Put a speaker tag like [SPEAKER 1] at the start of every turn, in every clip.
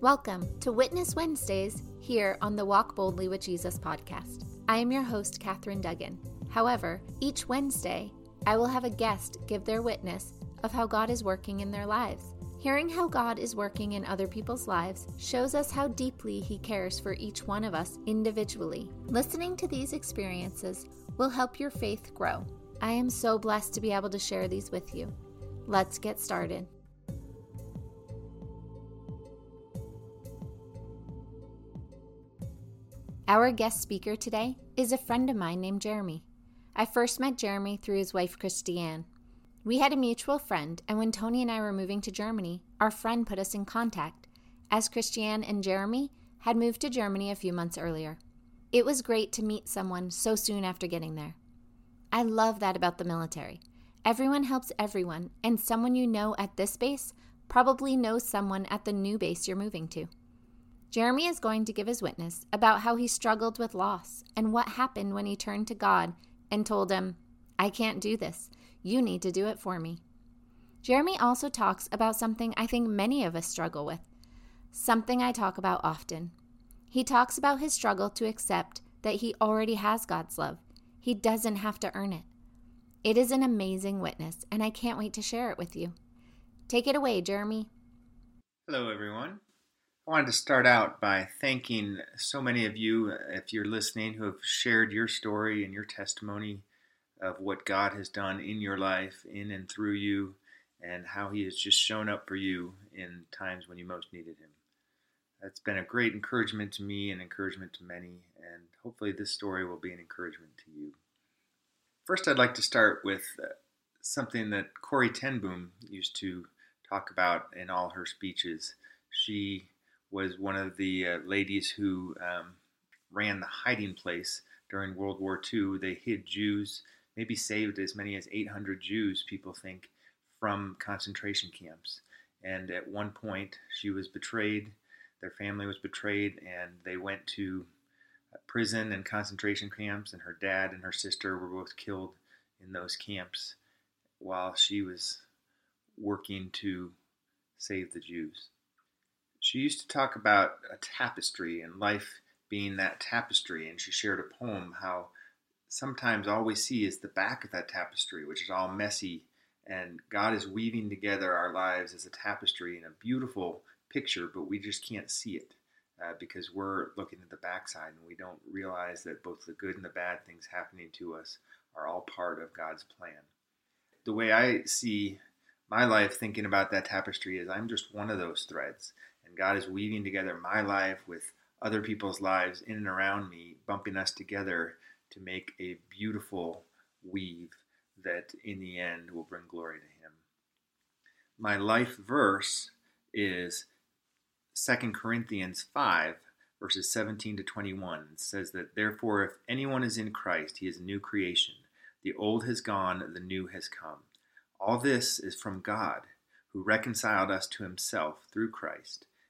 [SPEAKER 1] Welcome to Witness Wednesdays here on the Walk Boldly with Jesus podcast. I am your host, Catherine Duggan. However, each Wednesday, I will have a guest give their witness of how God is working in their lives. Hearing how God is working in other people's lives shows us how deeply He cares for each one of us individually. Listening to these experiences will help your faith grow. I am so blessed to be able to share these with you. Let's get started. Our guest speaker today is a friend of mine named Jeremy. I first met Jeremy through his wife, Christiane. We had a mutual friend, and when Tony and I were moving to Germany, our friend put us in contact, as Christiane and Jeremy had moved to Germany a few months earlier. It was great to meet someone so soon after getting there. I love that about the military. Everyone helps everyone, and someone you know at this base probably knows someone at the new base you're moving to. Jeremy is going to give his witness about how he struggled with loss and what happened when he turned to God and told him, I can't do this. You need to do it for me. Jeremy also talks about something I think many of us struggle with, something I talk about often. He talks about his struggle to accept that he already has God's love. He doesn't have to earn it. It is an amazing witness, and I can't wait to share it with you. Take it away, Jeremy.
[SPEAKER 2] Hello, everyone. I wanted to start out by thanking so many of you, if you're listening, who have shared your story and your testimony of what God has done in your life, in and through you, and how He has just shown up for you in times when you most needed Him. That's been a great encouragement to me and encouragement to many, and hopefully this story will be an encouragement to you. First, I'd like to start with uh, something that Corrie ten Boom used to talk about in all her speeches. She was one of the uh, ladies who um, ran the hiding place during World War II. They hid Jews, maybe saved as many as 800 Jews, people think, from concentration camps. And at one point, she was betrayed, their family was betrayed, and they went to prison and concentration camps, and her dad and her sister were both killed in those camps while she was working to save the Jews. She used to talk about a tapestry and life being that tapestry, and she shared a poem how sometimes all we see is the back of that tapestry, which is all messy, and God is weaving together our lives as a tapestry in a beautiful picture, but we just can't see it. Uh, because we're looking at the backside and we don't realize that both the good and the bad things happening to us are all part of God's plan. The way I see my life thinking about that tapestry is I'm just one of those threads. God is weaving together my life with other people's lives in and around me, bumping us together to make a beautiful weave that in the end will bring glory to Him. My life verse is 2 Corinthians 5, verses 17 to 21. It says that, Therefore, if anyone is in Christ, he is a new creation. The old has gone, the new has come. All this is from God, who reconciled us to himself through Christ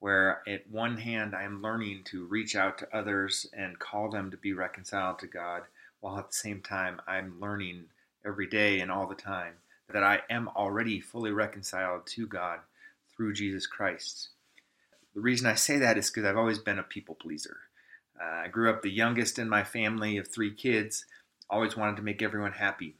[SPEAKER 2] where at one hand I am learning to reach out to others and call them to be reconciled to God, while at the same time I'm learning every day and all the time that I am already fully reconciled to God through Jesus Christ. The reason I say that is because I've always been a people pleaser. Uh, I grew up the youngest in my family of three kids, always wanted to make everyone happy.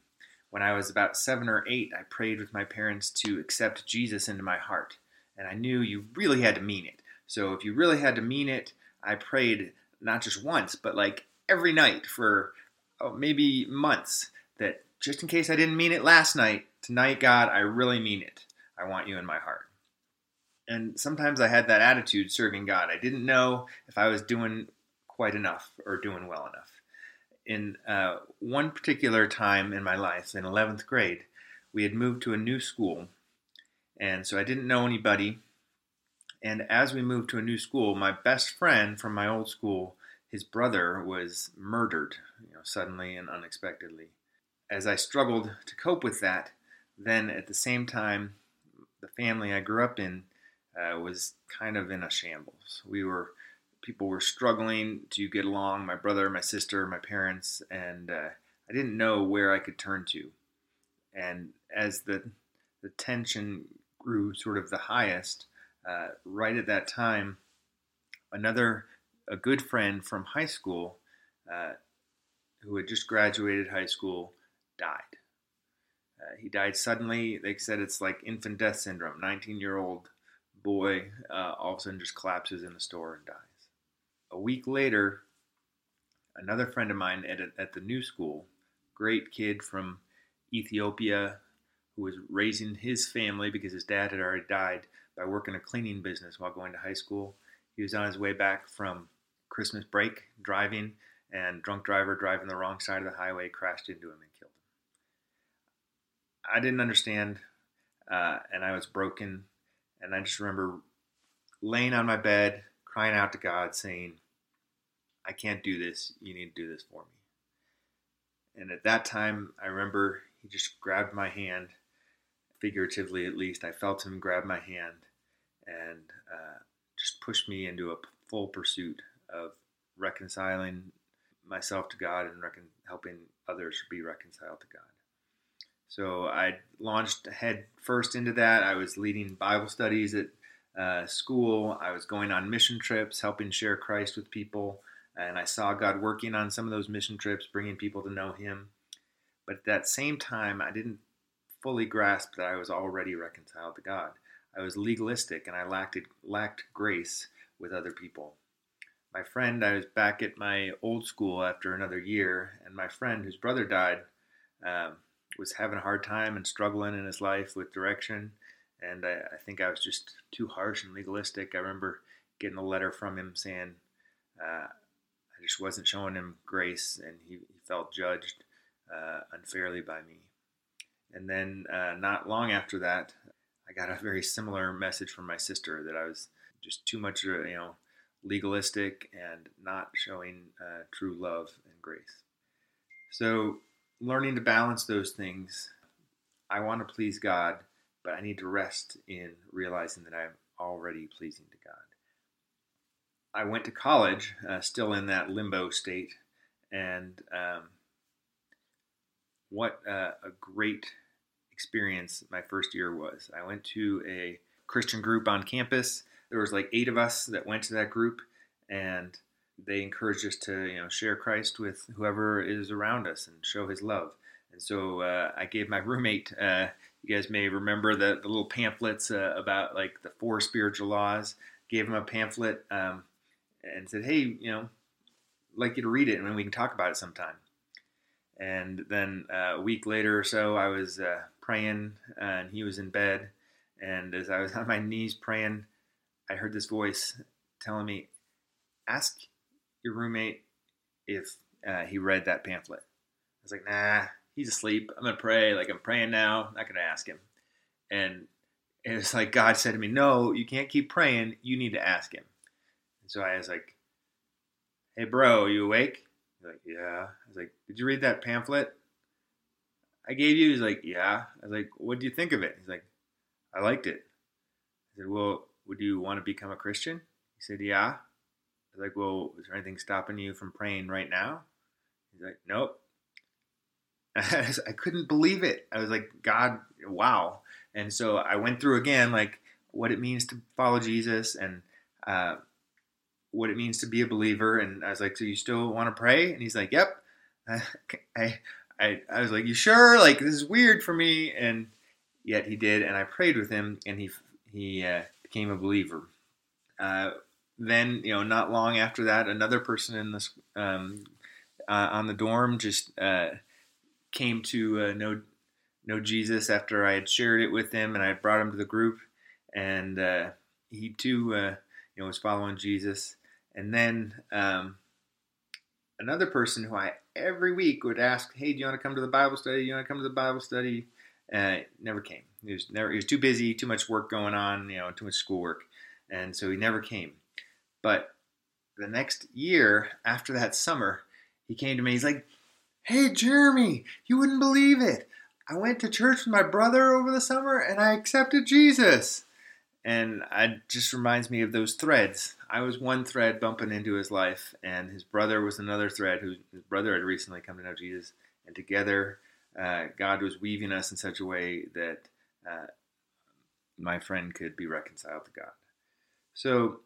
[SPEAKER 2] When I was about seven or eight, I prayed with my parents to accept Jesus into my heart and I knew you really had to mean it. So if you really had to mean it, I prayed not just once, but like every night for oh, maybe months that just in case I didn't mean it last night, tonight, God, I really mean it. I want you in my heart. And sometimes I had that attitude serving God. I didn't know if I was doing quite enough or doing well enough. In uh, one particular time in my life, in 11th grade, we had moved to a new school and so I didn't know anybody. And as we moved to a new school, my best friend from my old school, his brother was murdered, you know, suddenly and unexpectedly. As I struggled to cope with that, then at the same time, the family I grew up in uh, was kind of in a shambles. We were people were struggling to get along. My brother, my sister, my parents, and uh, I didn't know where I could turn to. And as the the tension grew sort of the highest, uh, right at that time, another a good friend from high school, uh, who had just graduated high school, died. Uh, he died suddenly. They said it's like infant death syndrome. 19 year old boy uh, all of a sudden just collapses in a store and dies. A week later, another friend of mine at, at the new school, great kid from Ethiopia, who was raising his family because his dad had already died by working a cleaning business while going to high school. He was on his way back from Christmas break driving, and drunk driver driving the wrong side of the highway crashed into him and killed him. I didn't understand, uh, and I was broken and I just remember laying on my bed, crying out to God, saying, I can't do this. You need to do this for me. And at that time, I remember he just grabbed my hand, figuratively at least. I felt him grab my hand and uh, just pushed me into a full pursuit of reconciling myself to God and recon- helping others be reconciled to God. So I launched head first into that. I was leading Bible studies at uh, school. I was going on mission trips, helping share Christ with people. And I saw God working on some of those mission trips, bringing people to know Him. But at that same time, I didn't fully grasp that I was already reconciled to God. I was legalistic and I lacked, lacked grace with other people. My friend, I was back at my old school after another year, and my friend, whose brother died, um, was having a hard time and struggling in his life with direction. And I, I think I was just too harsh and legalistic. I remember getting a letter from him saying uh, I just wasn't showing him grace and he, he felt judged uh, unfairly by me. And then uh, not long after that, I got a very similar message from my sister that I was just too much, you know, legalistic and not showing uh, true love and grace. So learning to balance those things. I want to please God, but I need to rest in realizing that I'm already pleasing to God. I went to college, uh, still in that limbo state, and um, what uh, a great experience my first year was. I went to a Christian group on campus. There was like eight of us that went to that group, and they encouraged us to you know share Christ with whoever is around us and show His love. And so uh, I gave my roommate. Uh, you guys may remember the, the little pamphlets uh, about like the four spiritual laws. Gave him a pamphlet um, and said, "Hey, you know, I'd like you to read it, and then we can talk about it sometime." And then uh, a week later or so, I was uh, praying, and he was in bed. And as I was on my knees praying, I heard this voice telling me, "Ask your roommate if uh, he read that pamphlet. I was like, nah, he's asleep. I'm gonna pray. Like I'm praying now. I'm not gonna ask him. And it was like God said to me, no, you can't keep praying. You need to ask him. And so I was like, hey, bro, you awake? He's like, yeah. I was like, did you read that pamphlet I gave you? He's like, yeah. I was like, what do you think of it? He's like, I liked it. I said, well, would you want to become a Christian? He said, yeah I was like, well, is there anything stopping you from praying right now? He's like, nope. I couldn't believe it. I was like, God, wow. And so I went through again, like what it means to follow Jesus and uh, what it means to be a believer. And I was like, so you still want to pray? And he's like, yep. I, I, I was like, you sure? Like this is weird for me. And yet he did. And I prayed with him and he, he uh, became a believer. Uh, then you know not long after that another person in this um, uh, on the dorm just uh, came to uh, know know Jesus after I had shared it with him and I brought him to the group and uh, he too you know was following Jesus and then um, another person who I every week would ask hey do you want to come to the Bible study do you want to come to the Bible study uh, never came he was never he was too busy too much work going on you know too much schoolwork and so he never came. But the next year, after that summer, he came to me. He's like, Hey, Jeremy, you wouldn't believe it. I went to church with my brother over the summer and I accepted Jesus. And it just reminds me of those threads. I was one thread bumping into his life, and his brother was another thread. Who his brother had recently come to know Jesus, and together, uh, God was weaving us in such a way that uh, my friend could be reconciled to God. So,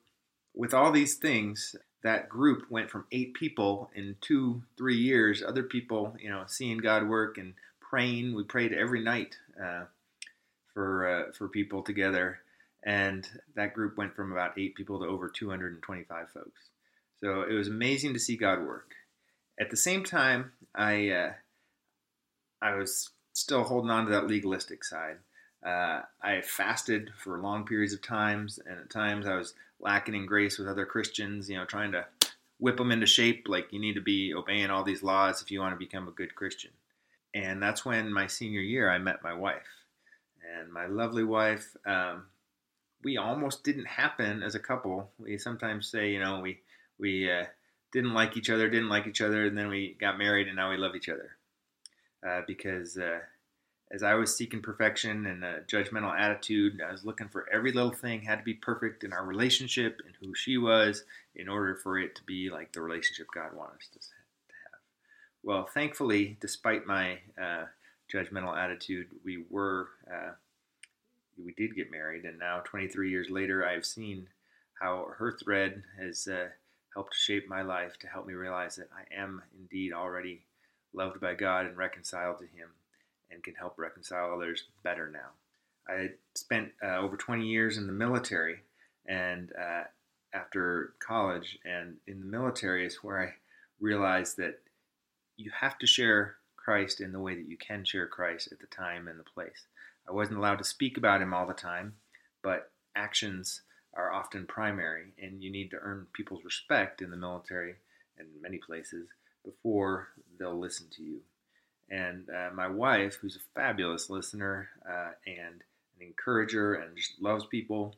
[SPEAKER 2] with all these things, that group went from eight people in two, three years. Other people, you know, seeing God work and praying. We prayed every night uh, for uh, for people together, and that group went from about eight people to over 225 folks. So it was amazing to see God work. At the same time, I uh, I was still holding on to that legalistic side. Uh, I fasted for long periods of times, and at times I was lacking in grace with other Christians, you know, trying to whip them into shape like you need to be obeying all these laws if you want to become a good Christian. And that's when my senior year I met my wife. And my lovely wife, um, we almost didn't happen as a couple. We sometimes say, you know, we, we uh, didn't like each other, didn't like each other, and then we got married and now we love each other. Uh, because uh, as I was seeking perfection and a judgmental attitude, I was looking for every little thing had to be perfect in our relationship and who she was in order for it to be like the relationship God wanted us to have. Well, thankfully, despite my uh, judgmental attitude, we were uh, we did get married, and now 23 years later, I've seen how her thread has uh, helped shape my life to help me realize that I am indeed already loved by God and reconciled to Him and can help reconcile others better now. I spent uh, over 20 years in the military and uh, after college, and in the military is where I realized that you have to share Christ in the way that you can share Christ at the time and the place. I wasn't allowed to speak about him all the time, but actions are often primary, and you need to earn people's respect in the military and many places before they'll listen to you. And uh, my wife, who's a fabulous listener uh, and an encourager and just loves people,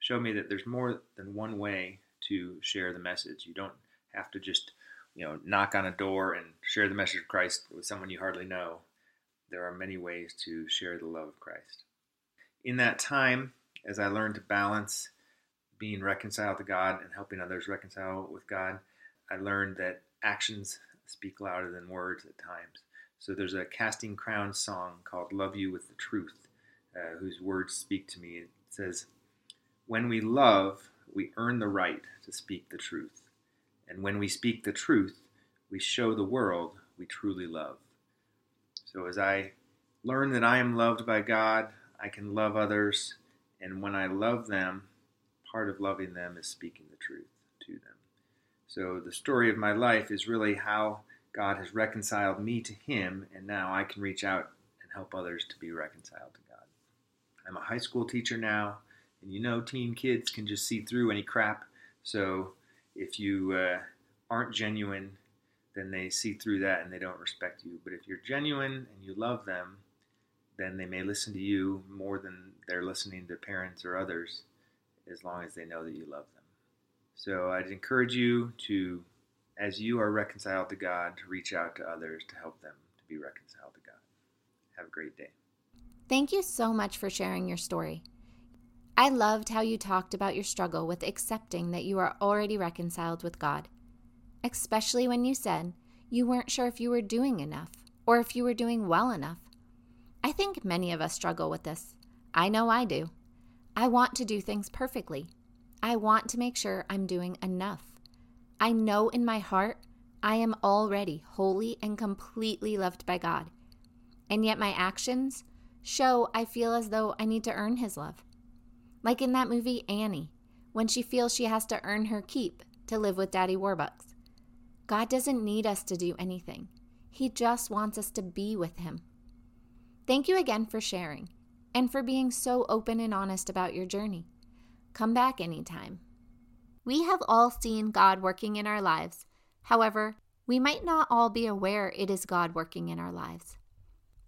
[SPEAKER 2] showed me that there's more than one way to share the message. You don't have to just, you know, knock on a door and share the message of Christ with someone you hardly know. There are many ways to share the love of Christ. In that time, as I learned to balance being reconciled to God and helping others reconcile with God, I learned that actions speak louder than words at times. So there's a Casting Crowns song called Love You with the Truth, uh, whose words speak to me. It says, When we love, we earn the right to speak the truth. And when we speak the truth, we show the world we truly love. So as I learn that I am loved by God, I can love others. And when I love them, part of loving them is speaking the truth to them. So the story of my life is really how God has reconciled me to Him, and now I can reach out and help others to be reconciled to God. I'm a high school teacher now, and you know, teen kids can just see through any crap. So if you uh, aren't genuine, then they see through that and they don't respect you. But if you're genuine and you love them, then they may listen to you more than they're listening to parents or others, as long as they know that you love them. So I'd encourage you to as you are reconciled to God, to reach out to others to help them to be reconciled to God. Have a great day.
[SPEAKER 1] Thank you so much for sharing your story. I loved how you talked about your struggle with accepting that you are already reconciled with God, especially when you said you weren't sure if you were doing enough or if you were doing well enough. I think many of us struggle with this. I know I do. I want to do things perfectly. I want to make sure I'm doing enough. I know in my heart I am already wholly and completely loved by God. And yet my actions show I feel as though I need to earn His love. Like in that movie Annie, when she feels she has to earn her keep to live with Daddy Warbucks. God doesn't need us to do anything, He just wants us to be with Him. Thank you again for sharing and for being so open and honest about your journey. Come back anytime. We have all seen God working in our lives. However, we might not all be aware it is God working in our lives.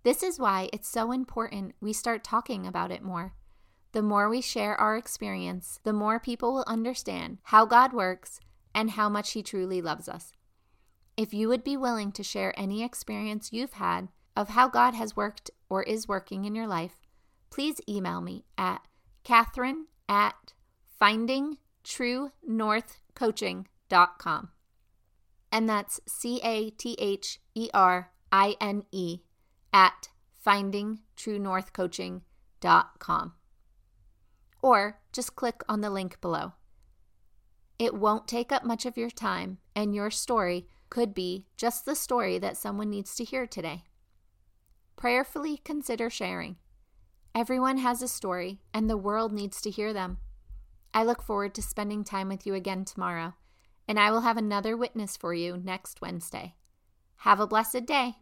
[SPEAKER 1] This is why it's so important we start talking about it more. The more we share our experience, the more people will understand how God works and how much He truly loves us. If you would be willing to share any experience you've had of how God has worked or is working in your life, please email me at Catherine at findingtruenorthcoaching.com. And that's C A T H E R I N E at findingtruenorthcoaching.com. Or just click on the link below. It won't take up much of your time, and your story could be just the story that someone needs to hear today. Prayerfully consider sharing. Everyone has a story, and the world needs to hear them. I look forward to spending time with you again tomorrow, and I will have another witness for you next Wednesday. Have a blessed day.